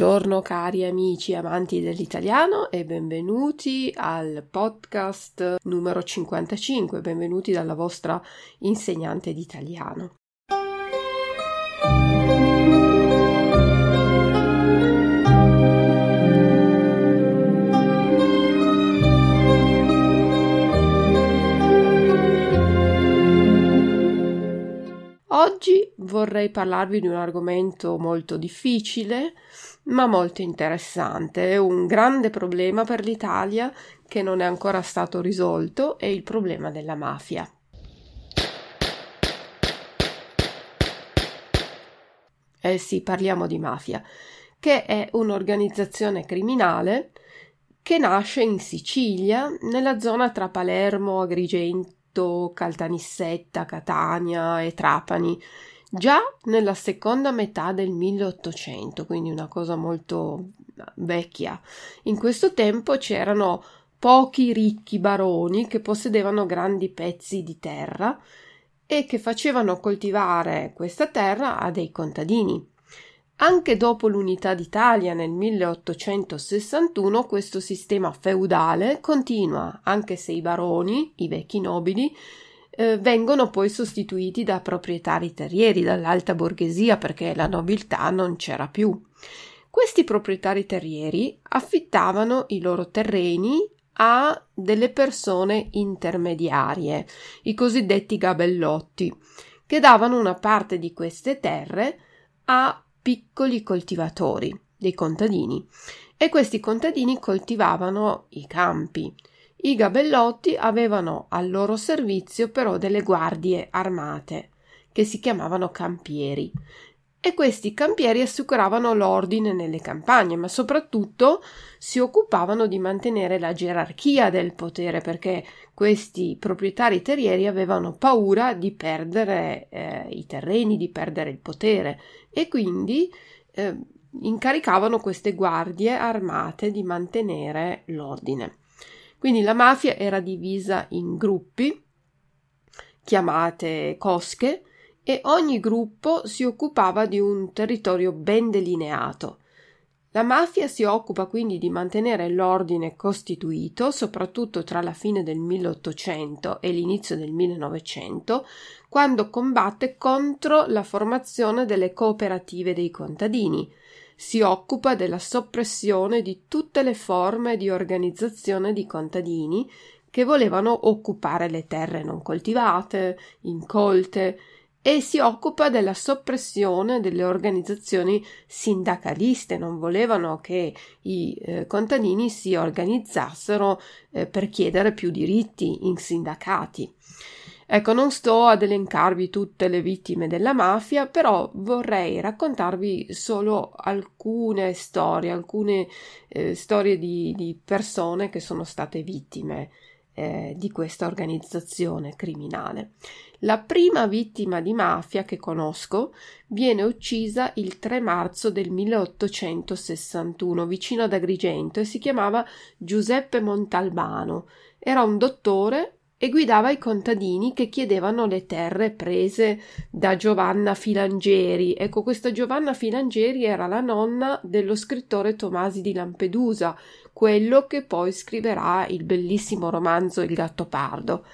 Buongiorno cari amici amanti dell'italiano e benvenuti al podcast numero 55, benvenuti dalla vostra insegnante di italiano. Oggi vorrei parlarvi di un argomento molto difficile, ma molto interessante. È un grande problema per l'Italia che non è ancora stato risolto, è il problema della mafia. Eh sì, parliamo di mafia, che è un'organizzazione criminale che nasce in Sicilia, nella zona tra Palermo, Agrigento, Caltanissetta, Catania e Trapani, già nella seconda metà del 1800, quindi una cosa molto vecchia. In questo tempo c'erano pochi ricchi baroni che possedevano grandi pezzi di terra e che facevano coltivare questa terra a dei contadini. Anche dopo l'unità d'Italia nel 1861 questo sistema feudale continua, anche se i baroni, i vecchi nobili, eh, vengono poi sostituiti da proprietari terrieri, dall'alta borghesia, perché la nobiltà non c'era più. Questi proprietari terrieri affittavano i loro terreni a delle persone intermediarie, i cosiddetti gabellotti, che davano una parte di queste terre a piccoli coltivatori, dei contadini, e questi contadini coltivavano i campi. I gabellotti avevano al loro servizio però delle guardie armate, che si chiamavano campieri, e questi campieri assicuravano l'ordine nelle campagne, ma soprattutto si occupavano di mantenere la gerarchia del potere, perché questi proprietari terrieri avevano paura di perdere eh, i terreni, di perdere il potere e quindi eh, incaricavano queste guardie armate di mantenere l'ordine. Quindi la mafia era divisa in gruppi chiamate cosche e ogni gruppo si occupava di un territorio ben delineato. La mafia si occupa quindi di mantenere l'ordine costituito, soprattutto tra la fine del 1800 e l'inizio del 1900, quando combatte contro la formazione delle cooperative dei contadini. Si occupa della soppressione di tutte le forme di organizzazione di contadini che volevano occupare le terre non coltivate, incolte, e si occupa della soppressione delle organizzazioni sindacaliste. Non volevano che i eh, contadini si organizzassero eh, per chiedere più diritti in sindacati. Ecco, non sto ad elencarvi tutte le vittime della mafia, però vorrei raccontarvi solo alcune storie, alcune eh, storie di, di, persone che sono state vittime eh, di questa organizzazione criminale. La prima vittima di mafia che conosco viene uccisa il 3 marzo del 1861 vicino ad Agrigento e si chiamava Giuseppe Montalbano. Era un dottore e guidava i contadini che chiedevano le terre prese da Giovanna Filangeri. Ecco, questa Giovanna Filangeri era la nonna dello scrittore Tomasi di Lampedusa, quello che poi scriverà il bellissimo romanzo Il gatto pardo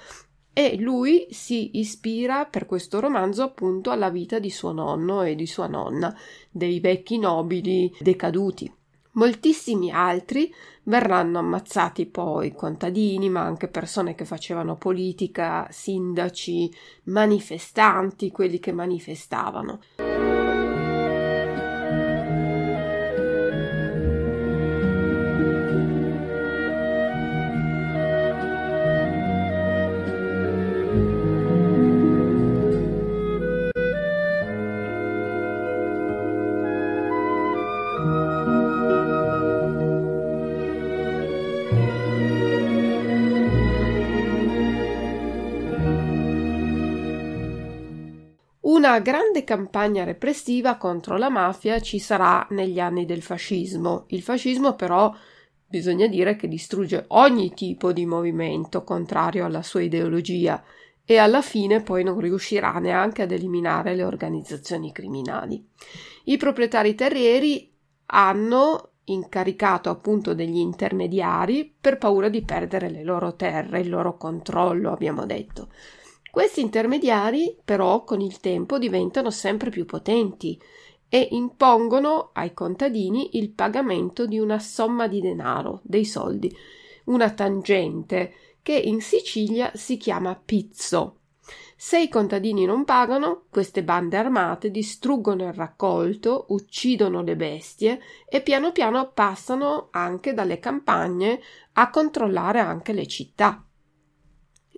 e lui si ispira per questo romanzo appunto alla vita di suo nonno e di sua nonna, dei vecchi nobili decaduti. Moltissimi altri verranno ammazzati poi, contadini, ma anche persone che facevano politica, sindaci, manifestanti, quelli che manifestavano. Una grande campagna repressiva contro la mafia ci sarà negli anni del fascismo. Il fascismo però bisogna dire che distrugge ogni tipo di movimento contrario alla sua ideologia e alla fine poi non riuscirà neanche ad eliminare le organizzazioni criminali. I proprietari terrieri hanno incaricato appunto degli intermediari per paura di perdere le loro terre, il loro controllo, abbiamo detto. Questi intermediari però con il tempo diventano sempre più potenti e impongono ai contadini il pagamento di una somma di denaro, dei soldi, una tangente che in Sicilia si chiama pizzo. Se i contadini non pagano, queste bande armate distruggono il raccolto, uccidono le bestie e piano piano passano anche dalle campagne a controllare anche le città.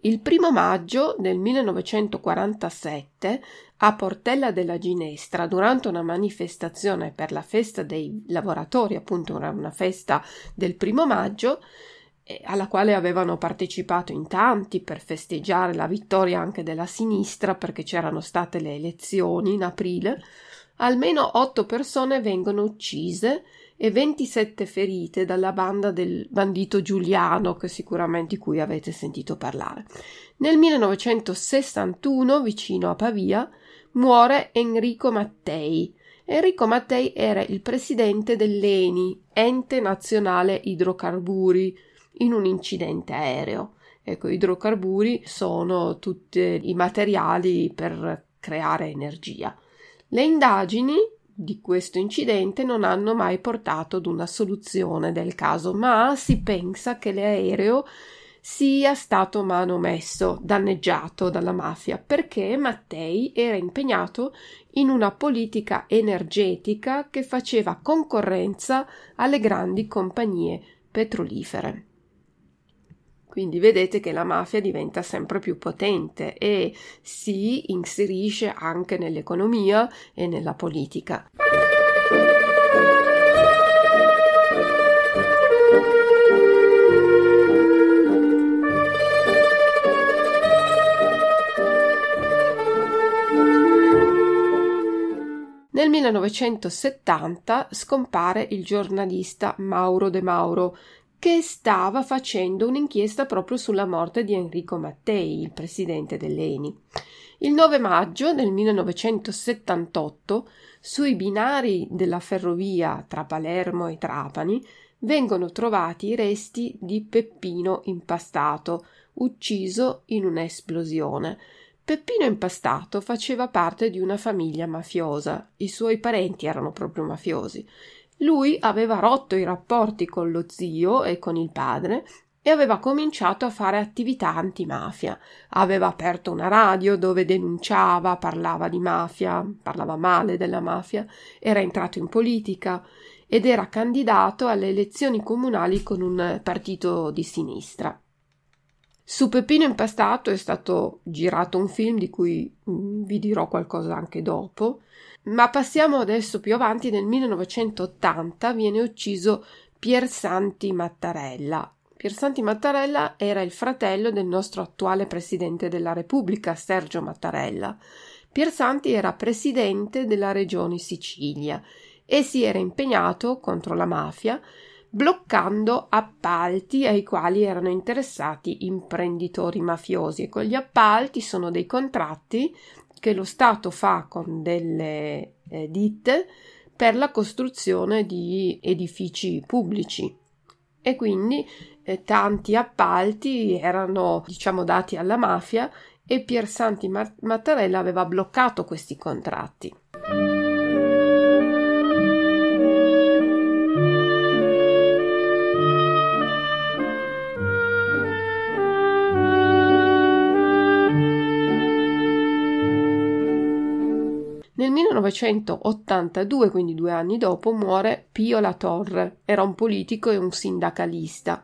Il primo maggio del 1947, a Portella della Ginestra, durante una manifestazione per la festa dei lavoratori, appunto una festa del primo maggio, alla quale avevano partecipato in tanti per festeggiare la vittoria anche della sinistra perché c'erano state le elezioni in aprile, almeno otto persone vengono uccise e 27 ferite dalla banda del bandito Giuliano, che sicuramente di cui avete sentito parlare. Nel 1961, vicino a Pavia, muore Enrico Mattei. Enrico Mattei era il presidente dell'ENI, Ente Nazionale Idrocarburi, in un incidente aereo. Ecco, idrocarburi sono tutti i materiali per creare energia. Le indagini di questo incidente non hanno mai portato ad una soluzione del caso, ma si pensa che l'aereo sia stato manomesso, danneggiato dalla mafia, perché Mattei era impegnato in una politica energetica che faceva concorrenza alle grandi compagnie petrolifere. Quindi vedete che la mafia diventa sempre più potente e si inserisce anche nell'economia e nella politica. Nel 1970 scompare il giornalista Mauro De Mauro, che stava facendo un'inchiesta proprio sulla morte di Enrico Mattei, il presidente dell'ENI. Il 9 maggio del 1978, sui binari della ferrovia tra Palermo e Trapani, vengono trovati i resti di Peppino Impastato, ucciso in un'esplosione. Peppino Impastato faceva parte di una famiglia mafiosa, i suoi parenti erano proprio mafiosi. Lui aveva rotto i rapporti con lo zio e con il padre e aveva cominciato a fare attività antimafia. Aveva aperto una radio dove denunciava, parlava di mafia, parlava male della mafia, era entrato in politica ed era candidato alle elezioni comunali con un partito di sinistra. Su Peppino Impastato è stato girato un film di cui mm, vi dirò qualcosa anche dopo. Ma passiamo adesso più avanti, nel 1980 viene ucciso Piersanti Mattarella. Piersanti Mattarella era il fratello del nostro attuale presidente della Repubblica, Sergio Mattarella. Piersanti era presidente della regione Sicilia e si era impegnato contro la mafia bloccando appalti ai quali erano interessati imprenditori mafiosi. E con gli appalti sono dei contratti che lo Stato fa con delle eh, ditte per la costruzione di edifici pubblici e quindi eh, tanti appalti erano diciamo dati alla mafia e Piersanti Mattarella aveva bloccato questi contratti. 1982, quindi due anni dopo, muore Pio La Torre, era un politico e un sindacalista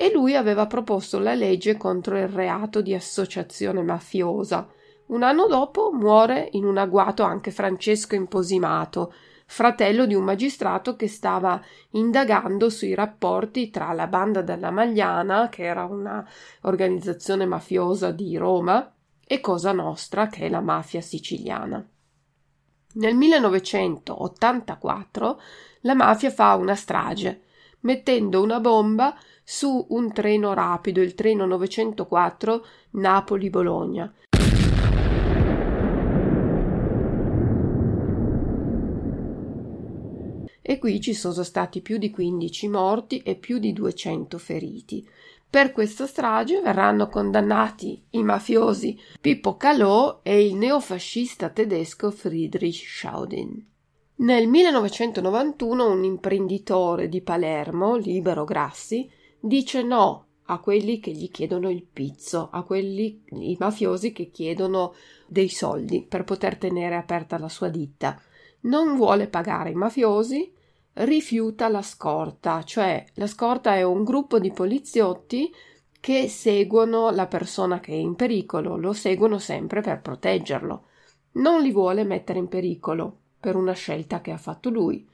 e lui aveva proposto la legge contro il reato di associazione mafiosa. Un anno dopo muore in un agguato anche Francesco Imposimato, fratello di un magistrato che stava indagando sui rapporti tra la banda della Magliana, che era una organizzazione mafiosa di Roma, e Cosa Nostra, che è la mafia siciliana. Nel 1984 la mafia fa una strage, mettendo una bomba su un treno rapido, il treno 904 Napoli-Bologna. e qui ci sono stati più di 15 morti e più di 200 feriti. Per questa strage verranno condannati i mafiosi Pippo Calò e il neofascista tedesco Friedrich Schaudin. Nel 1991 un imprenditore di Palermo, Libero Grassi, dice no a quelli che gli chiedono il pizzo, a quelli i mafiosi che chiedono dei soldi per poter tenere aperta la sua ditta. Non vuole pagare i mafiosi, rifiuta la scorta, cioè la scorta è un gruppo di poliziotti che seguono la persona che è in pericolo, lo seguono sempre per proteggerlo. Non li vuole mettere in pericolo per una scelta che ha fatto lui.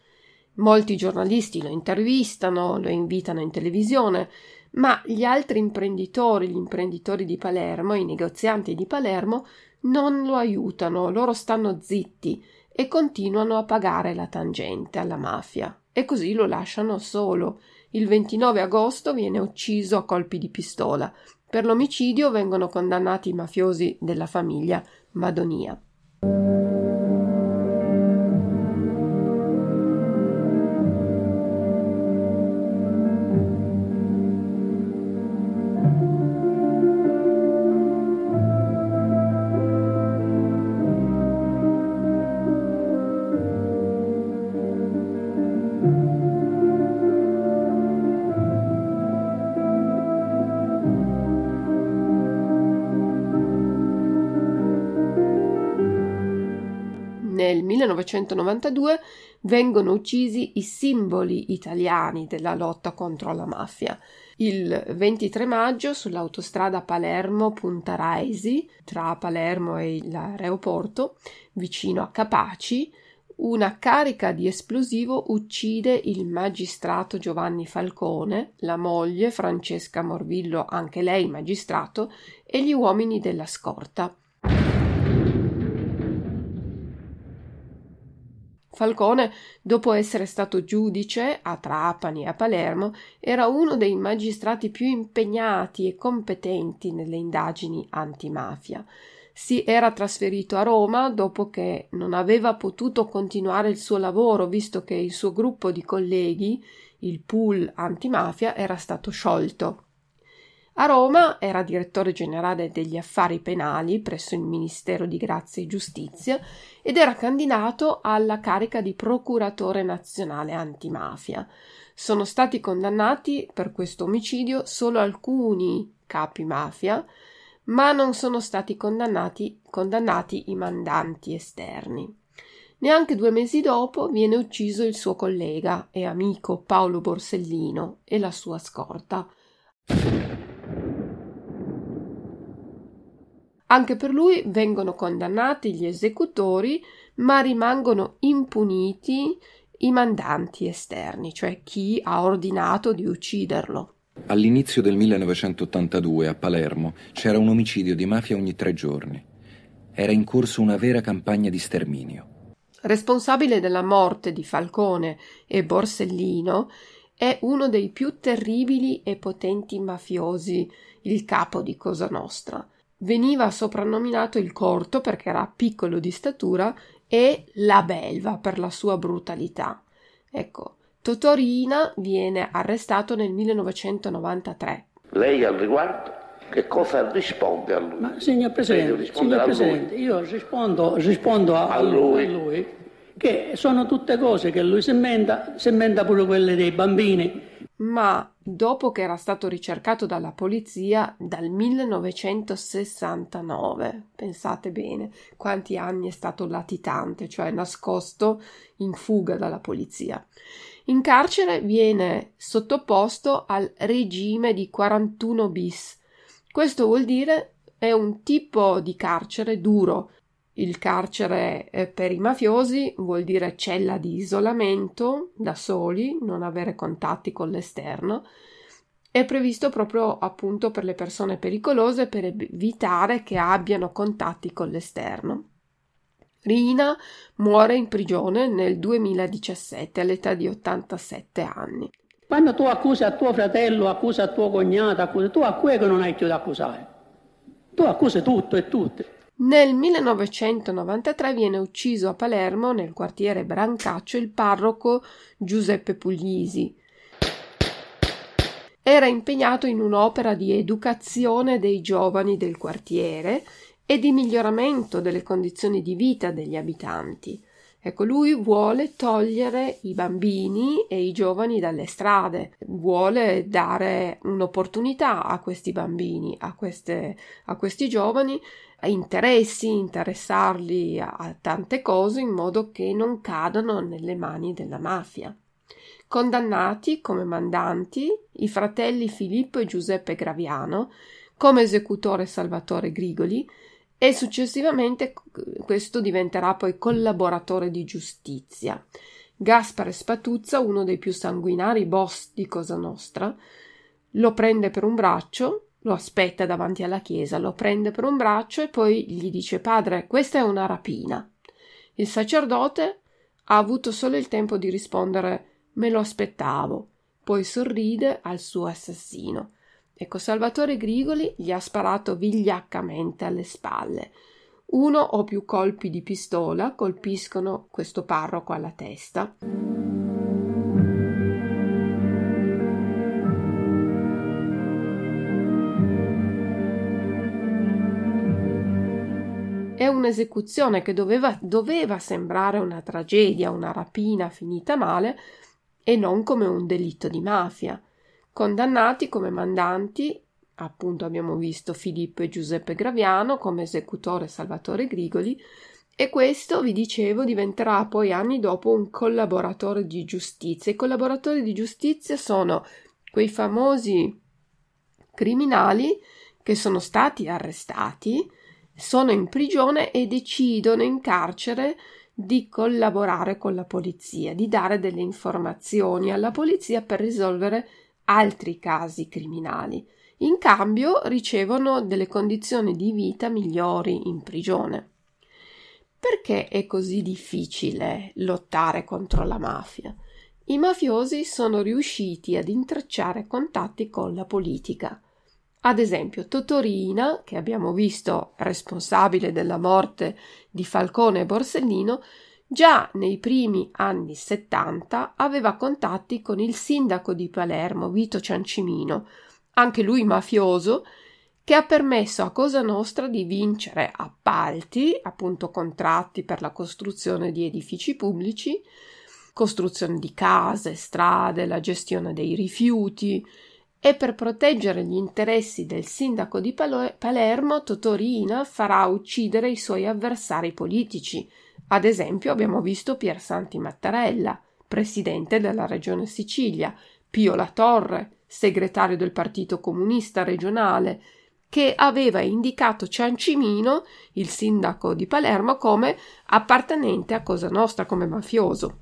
Molti giornalisti lo intervistano, lo invitano in televisione, ma gli altri imprenditori, gli imprenditori di Palermo, i negozianti di Palermo, non lo aiutano, loro stanno zitti e continuano a pagare la tangente alla mafia e così lo lasciano solo. Il 29 agosto viene ucciso a colpi di pistola. Per l'omicidio vengono condannati i mafiosi della famiglia Madonia. 1992 vengono uccisi i simboli italiani della lotta contro la mafia. Il 23 maggio sull'autostrada Palermo-Punta Raisi, tra Palermo e l'aeroporto, vicino a Capaci, una carica di esplosivo uccide il magistrato Giovanni Falcone, la moglie Francesca Morvillo, anche lei magistrato, e gli uomini della scorta. Falcone, dopo essere stato giudice a Trapani e a Palermo, era uno dei magistrati più impegnati e competenti nelle indagini antimafia. Si era trasferito a Roma dopo che non aveva potuto continuare il suo lavoro, visto che il suo gruppo di colleghi, il pool antimafia, era stato sciolto. A Roma era direttore generale degli affari penali presso il Ministero di Grazia e Giustizia ed era candidato alla carica di procuratore nazionale antimafia. Sono stati condannati per questo omicidio solo alcuni capi mafia, ma non sono stati condannati, condannati i mandanti esterni. Neanche due mesi dopo viene ucciso il suo collega e amico Paolo Borsellino e la sua scorta. Anche per lui vengono condannati gli esecutori, ma rimangono impuniti i mandanti esterni, cioè chi ha ordinato di ucciderlo. All'inizio del 1982 a Palermo c'era un omicidio di mafia ogni tre giorni. Era in corso una vera campagna di sterminio. Responsabile della morte di Falcone e Borsellino è uno dei più terribili e potenti mafiosi, il capo di Cosa Nostra. Veniva soprannominato il Corto perché era piccolo di statura e la Belva per la sua brutalità. Ecco, Totorina viene arrestato nel 1993. Lei al riguardo che cosa risponde a lui? Ma, signor Presidente, signor Presidente io rispondo, rispondo a, a, lui. a, lui. che sono tutte cose che lui si inventa, si inventa pure quelle dei bambini ma dopo che era stato ricercato dalla polizia dal 1969. Pensate bene quanti anni è stato latitante, cioè nascosto in fuga dalla polizia. In carcere viene sottoposto al regime di 41 bis. Questo vuol dire è un tipo di carcere duro, il carcere per i mafiosi vuol dire cella di isolamento da soli, non avere contatti con l'esterno. È previsto proprio appunto per le persone pericolose per evitare che abbiano contatti con l'esterno. Rina muore in prigione nel 2017 all'età di 87 anni. Quando tu accusi a tuo fratello, accusi a tuo cognato, accusi, tu a quello non hai più da accusare. Tu accusi tutto e tutti. Nel 1993 viene ucciso a Palermo, nel quartiere Brancaccio, il parroco Giuseppe Puglisi. Era impegnato in un'opera di educazione dei giovani del quartiere e di miglioramento delle condizioni di vita degli abitanti. Ecco, lui vuole togliere i bambini e i giovani dalle strade, vuole dare un'opportunità a questi bambini, a, queste, a questi giovani, interessi, interessarli a, a tante cose in modo che non cadano nelle mani della mafia. Condannati come mandanti i fratelli Filippo e Giuseppe Graviano, come esecutore Salvatore Grigoli, e successivamente questo diventerà poi collaboratore di giustizia. Gaspare Spatuzza, uno dei più sanguinari boss di Cosa Nostra, lo prende per un braccio, lo aspetta davanti alla chiesa, lo prende per un braccio e poi gli dice Padre, questa è una rapina. Il sacerdote ha avuto solo il tempo di rispondere Me lo aspettavo, poi sorride al suo assassino. Ecco, Salvatore Grigoli gli ha sparato vigliaccamente alle spalle. Uno o più colpi di pistola colpiscono questo parroco alla testa. Un'esecuzione che doveva, doveva sembrare una tragedia, una rapina finita male e non come un delitto di mafia condannati come mandanti appunto abbiamo visto Filippo e Giuseppe Graviano come esecutore Salvatore Grigoli e questo, vi dicevo, diventerà poi anni dopo un collaboratore di giustizia. I collaboratori di giustizia sono quei famosi criminali che sono stati arrestati, sono in prigione e decidono in carcere di collaborare con la polizia, di dare delle informazioni alla polizia per risolvere altri casi criminali. In cambio ricevono delle condizioni di vita migliori in prigione. Perché è così difficile lottare contro la mafia? I mafiosi sono riusciti ad intrecciare contatti con la politica. Ad esempio, Totorina, che abbiamo visto responsabile della morte di Falcone e Borsellino, Già nei primi anni 70 aveva contatti con il sindaco di Palermo, Vito Ciancimino, anche lui mafioso, che ha permesso a Cosa Nostra di vincere appalti, appunto contratti per la costruzione di edifici pubblici, costruzione di case, strade, la gestione dei rifiuti, e per proteggere gli interessi del sindaco di Palermo, Totorina farà uccidere i suoi avversari politici, ad esempio abbiamo visto Piersanti Mattarella, presidente della regione Sicilia, Pio La Torre, segretario del Partito Comunista regionale, che aveva indicato Ciancimino, il sindaco di Palermo, come appartenente a Cosa Nostra, come mafioso.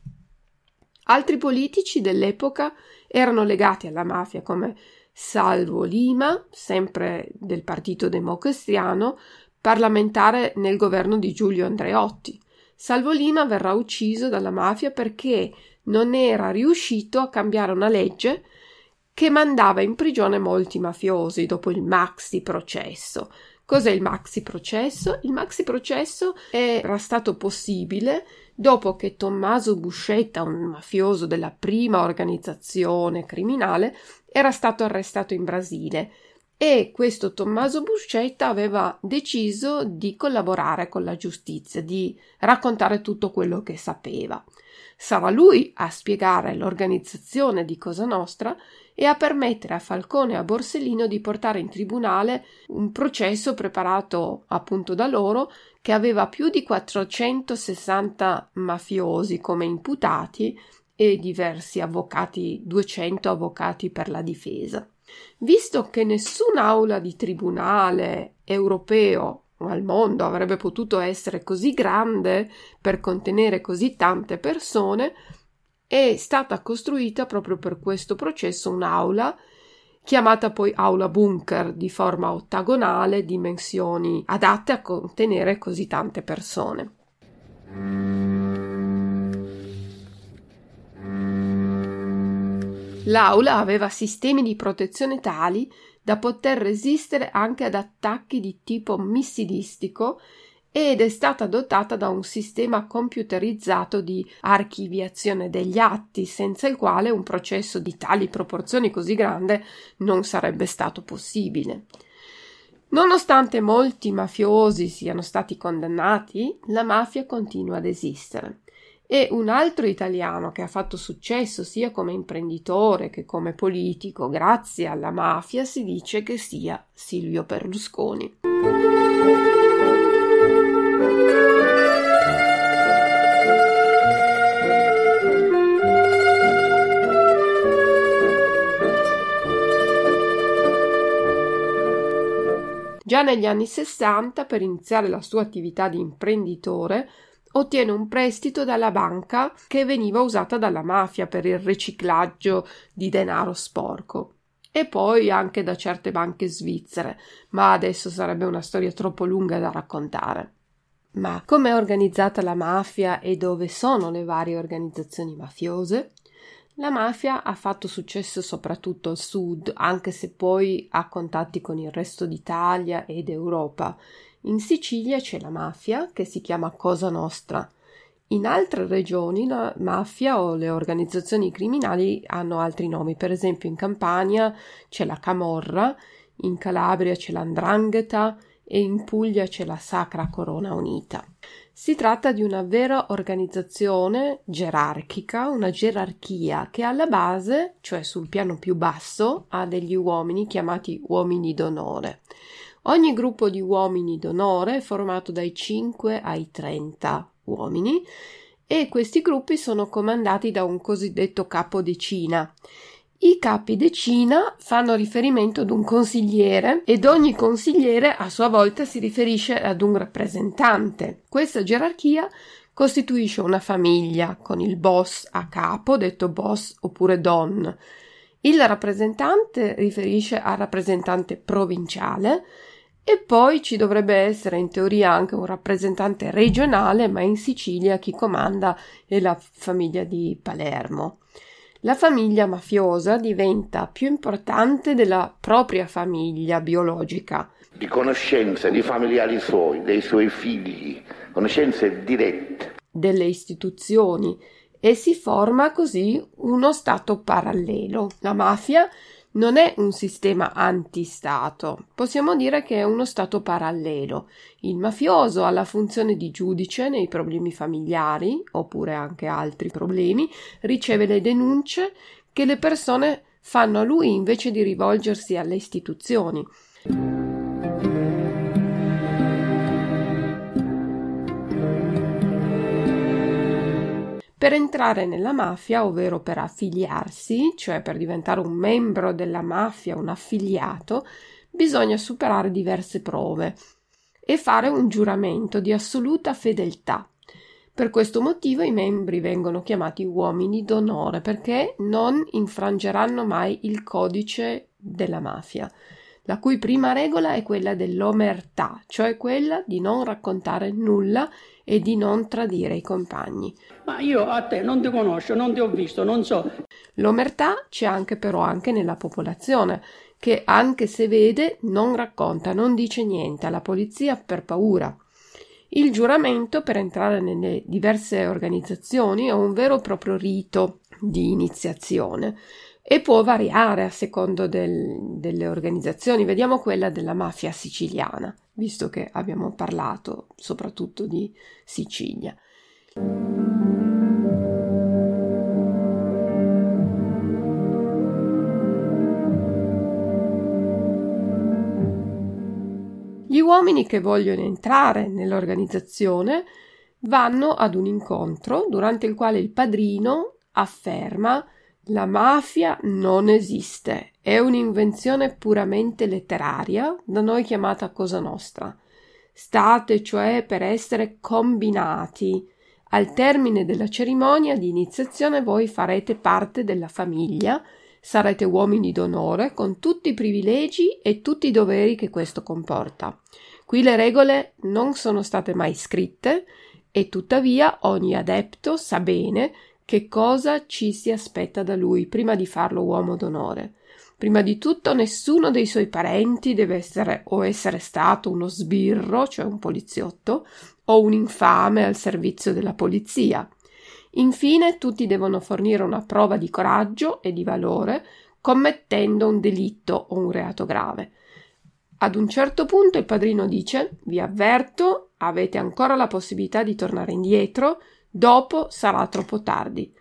Altri politici dell'epoca erano legati alla mafia, come Salvo Lima, sempre del Partito Democristiano, parlamentare nel governo di Giulio Andreotti, Salvo Lima verrà ucciso dalla mafia perché non era riuscito a cambiare una legge che mandava in prigione molti mafiosi dopo il maxi processo. Cos'è il maxi processo? Il maxi processo era stato possibile dopo che Tommaso Buscetta, un mafioso della prima organizzazione criminale, era stato arrestato in Brasile e questo Tommaso Buscetta aveva deciso di collaborare con la giustizia, di raccontare tutto quello che sapeva. Sarà lui a spiegare l'organizzazione di Cosa Nostra e a permettere a Falcone e a Borsellino di portare in tribunale un processo preparato appunto da loro che aveva più di 460 mafiosi come imputati e diversi avvocati, 200 avvocati per la difesa. Visto che nessun'aula di tribunale europeo al mondo avrebbe potuto essere così grande per contenere così tante persone, è stata costruita proprio per questo processo un'aula chiamata poi aula bunker di forma ottagonale, dimensioni adatte a contenere così tante persone. L'aula aveva sistemi di protezione tali da poter resistere anche ad attacchi di tipo missidistico ed è stata dotata da un sistema computerizzato di archiviazione degli atti, senza il quale un processo di tali proporzioni così grande non sarebbe stato possibile. Nonostante molti mafiosi siano stati condannati, la mafia continua ad esistere. E un altro italiano che ha fatto successo sia come imprenditore che come politico grazie alla mafia si dice che sia Silvio Berlusconi. Già negli anni 60, per iniziare la sua attività di imprenditore, ottiene un prestito dalla banca che veniva usata dalla mafia per il riciclaggio di denaro sporco e poi anche da certe banche svizzere, ma adesso sarebbe una storia troppo lunga da raccontare. Ma come è organizzata la mafia e dove sono le varie organizzazioni mafiose? La mafia ha fatto successo soprattutto al sud, anche se poi ha contatti con il resto d'Italia ed Europa in Sicilia c'è la mafia che si chiama Cosa Nostra. In altre regioni la mafia o le organizzazioni criminali hanno altri nomi, per esempio in Campania c'è la Camorra, in Calabria c'è l'Andrangheta e in Puglia c'è la Sacra Corona Unita. Si tratta di una vera organizzazione gerarchica, una gerarchia che alla base, cioè sul piano più basso, ha degli uomini chiamati uomini d'onore. Ogni gruppo di uomini d'onore è formato dai 5 ai 30 uomini e questi gruppi sono comandati da un cosiddetto capo decina. I capi decina fanno riferimento ad un consigliere ed ogni consigliere a sua volta si riferisce ad un rappresentante. Questa gerarchia costituisce una famiglia con il boss a capo, detto boss oppure don. Il rappresentante riferisce al rappresentante provinciale e poi ci dovrebbe essere in teoria anche un rappresentante regionale, ma in Sicilia chi comanda è la famiglia di Palermo. La famiglia mafiosa diventa più importante della propria famiglia biologica. Di conoscenze di familiari suoi, dei suoi figli, conoscenze dirette. Delle istituzioni e si forma così uno stato parallelo. La mafia non è un sistema antistato, possiamo dire che è uno stato parallelo. Il mafioso ha la funzione di giudice nei problemi familiari, oppure anche altri problemi, riceve le denunce che le persone fanno a lui invece di rivolgersi alle istituzioni. Per entrare nella mafia, ovvero per affiliarsi, cioè per diventare un membro della mafia, un affiliato, bisogna superare diverse prove e fare un giuramento di assoluta fedeltà. Per questo motivo i membri vengono chiamati uomini d'onore perché non infrangeranno mai il codice della mafia la cui prima regola è quella dell'omertà, cioè quella di non raccontare nulla e di non tradire i compagni. Ma io a te non ti conosco, non ti ho visto, non so. L'omertà c'è anche però anche nella popolazione, che anche se vede non racconta, non dice niente alla polizia per paura. Il giuramento per entrare nelle diverse organizzazioni è un vero e proprio rito di iniziazione e può variare a secondo del, delle organizzazioni. Vediamo quella della mafia siciliana, visto che abbiamo parlato soprattutto di Sicilia. Gli uomini che vogliono entrare nell'organizzazione vanno ad un incontro durante il quale il padrino afferma la mafia non esiste, è un'invenzione puramente letteraria, da noi chiamata Cosa Nostra. State cioè per essere combinati. Al termine della cerimonia di iniziazione voi farete parte della famiglia, sarete uomini d'onore con tutti i privilegi e tutti i doveri che questo comporta. Qui le regole non sono state mai scritte e tuttavia ogni adepto sa bene che cosa ci si aspetta da lui prima di farlo uomo d'onore. Prima di tutto, nessuno dei suoi parenti deve essere o essere stato uno sbirro, cioè un poliziotto, o un infame al servizio della polizia. Infine, tutti devono fornire una prova di coraggio e di valore commettendo un delitto o un reato grave. Ad un certo punto il padrino dice: Vi avverto, avete ancora la possibilità di tornare indietro, dopo sarà troppo tardi.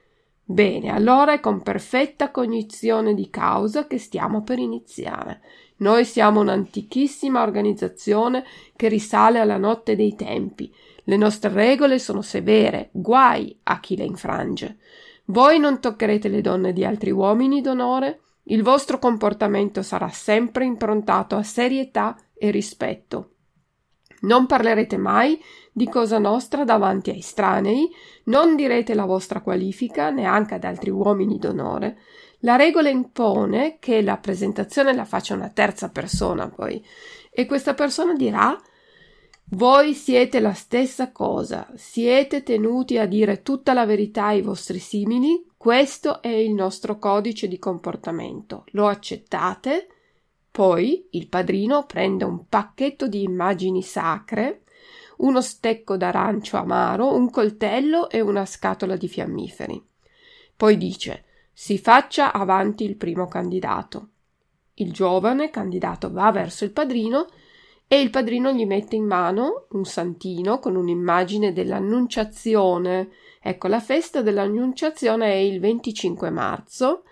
Bene, allora è con perfetta cognizione di causa che stiamo per iniziare. Noi siamo un'antichissima organizzazione che risale alla notte dei tempi. Le nostre regole sono severe, guai a chi le infrange. Voi non toccherete le donne di altri uomini d'onore, il vostro comportamento sarà sempre improntato a serietà e rispetto. Non parlerete mai di cosa nostra davanti ai estranei, non direte la vostra qualifica neanche ad altri uomini d'onore. La regola impone che la presentazione la faccia una terza persona poi e questa persona dirà voi siete la stessa cosa, siete tenuti a dire tutta la verità ai vostri simili, questo è il nostro codice di comportamento. Lo accettate? Poi il padrino prende un pacchetto di immagini sacre, uno stecco d'arancio amaro, un coltello e una scatola di fiammiferi. Poi dice si faccia avanti il primo candidato. Il giovane candidato va verso il padrino e il padrino gli mette in mano un santino con un'immagine dell'annunciazione. Ecco, la festa dell'annunciazione è il 25 marzo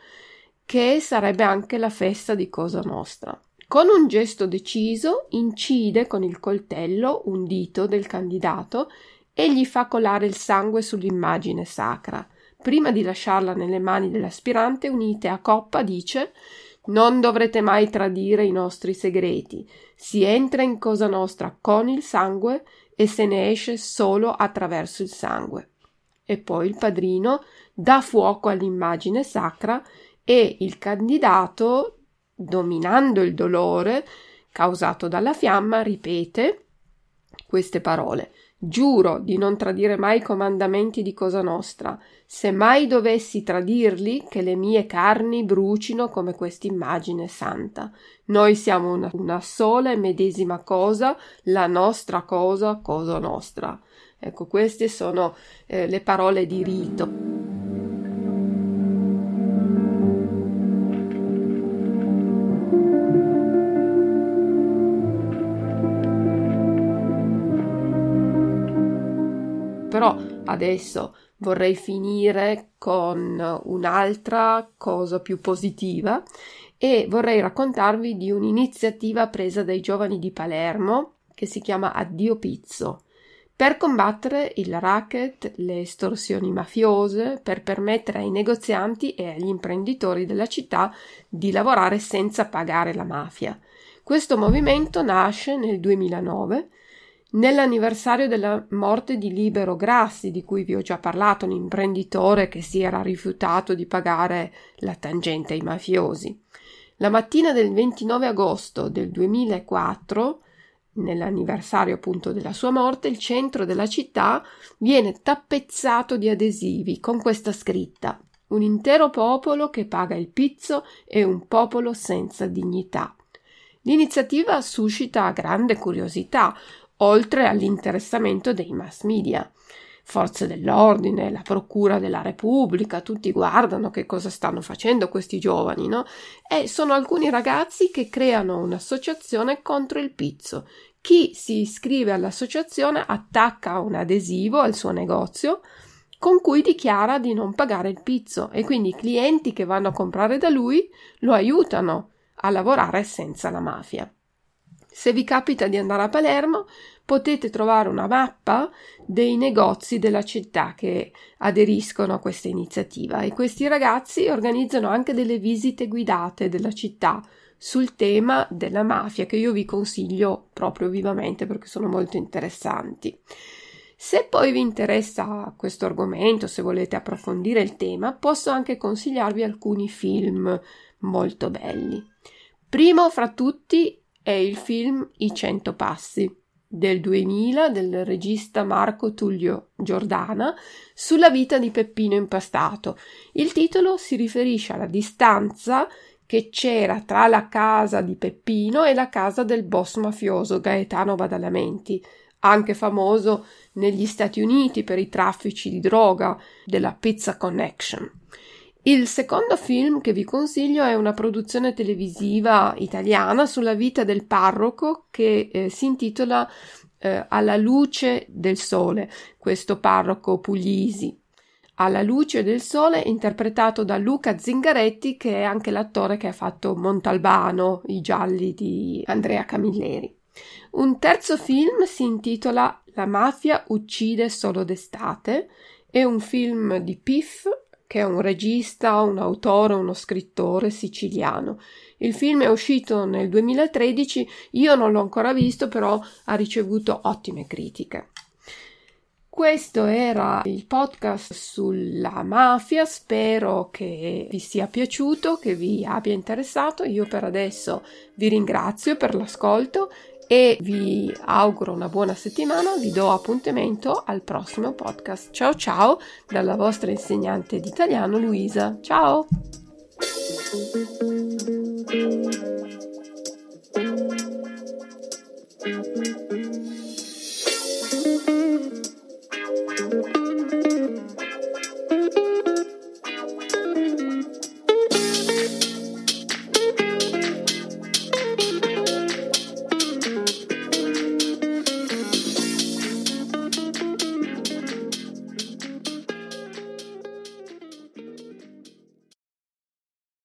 che sarebbe anche la festa di Cosa Nostra. Con un gesto deciso incide con il coltello un dito del candidato e gli fa colare il sangue sull'immagine sacra. Prima di lasciarla nelle mani dell'aspirante unite a coppa dice non dovrete mai tradire i nostri segreti. Si entra in Cosa Nostra con il sangue e se ne esce solo attraverso il sangue. E poi il padrino dà fuoco all'immagine sacra e il candidato, dominando il dolore causato dalla fiamma, ripete queste parole. Giuro di non tradire mai i comandamenti di Cosa Nostra. Se mai dovessi tradirli, che le mie carni brucino come quest'immagine santa. Noi siamo una, una sola e medesima cosa, la nostra cosa, cosa nostra. Ecco, queste sono eh, le parole di rito. Adesso vorrei finire con un'altra cosa più positiva e vorrei raccontarvi di un'iniziativa presa dai giovani di Palermo che si chiama Addio Pizzo per combattere il racket, le estorsioni mafiose, per permettere ai negozianti e agli imprenditori della città di lavorare senza pagare la mafia. Questo movimento nasce nel 2009 Nell'anniversario della morte di Libero Grassi, di cui vi ho già parlato, un imprenditore che si era rifiutato di pagare la tangente ai mafiosi. La mattina del 29 agosto del 2004, nell'anniversario appunto della sua morte, il centro della città viene tappezzato di adesivi con questa scritta un intero popolo che paga il pizzo e un popolo senza dignità. L'iniziativa suscita grande curiosità, oltre all'interessamento dei mass media. Forze dell'ordine, la Procura della Repubblica, tutti guardano che cosa stanno facendo questi giovani, no? E sono alcuni ragazzi che creano un'associazione contro il pizzo. Chi si iscrive all'associazione attacca un adesivo al suo negozio con cui dichiara di non pagare il pizzo e quindi i clienti che vanno a comprare da lui lo aiutano a lavorare senza la mafia. Se vi capita di andare a Palermo, potete trovare una mappa dei negozi della città che aderiscono a questa iniziativa e questi ragazzi organizzano anche delle visite guidate della città sul tema della mafia che io vi consiglio proprio vivamente perché sono molto interessanti. Se poi vi interessa questo argomento, se volete approfondire il tema, posso anche consigliarvi alcuni film molto belli. Primo fra tutti è il film I Cento Passi. del 2000 del regista Marco Tullio Giordana sulla vita di Peppino Impastato. Il titolo si riferisce alla distanza che c'era tra la casa di Peppino e la casa del boss mafioso Gaetano Badalamenti, anche famoso negli Stati Uniti per i traffici di droga della Pizza Connection. Il secondo film che vi consiglio è una produzione televisiva italiana sulla vita del parroco che eh, si intitola eh, Alla luce del sole, questo parroco puglisi. Alla luce del sole, interpretato da Luca Zingaretti, che è anche l'attore che ha fatto Montalbano, i gialli di Andrea Camilleri. Un terzo film si intitola La mafia uccide solo d'estate, è un film di Piff che è un regista, un autore, uno scrittore siciliano. Il film è uscito nel 2013, io non l'ho ancora visto, però ha ricevuto ottime critiche. Questo era il podcast sulla mafia, spero che vi sia piaciuto, che vi abbia interessato. Io per adesso vi ringrazio per l'ascolto e vi auguro una buona settimana, vi do appuntamento al prossimo podcast. Ciao ciao dalla vostra insegnante di italiano Luisa. Ciao!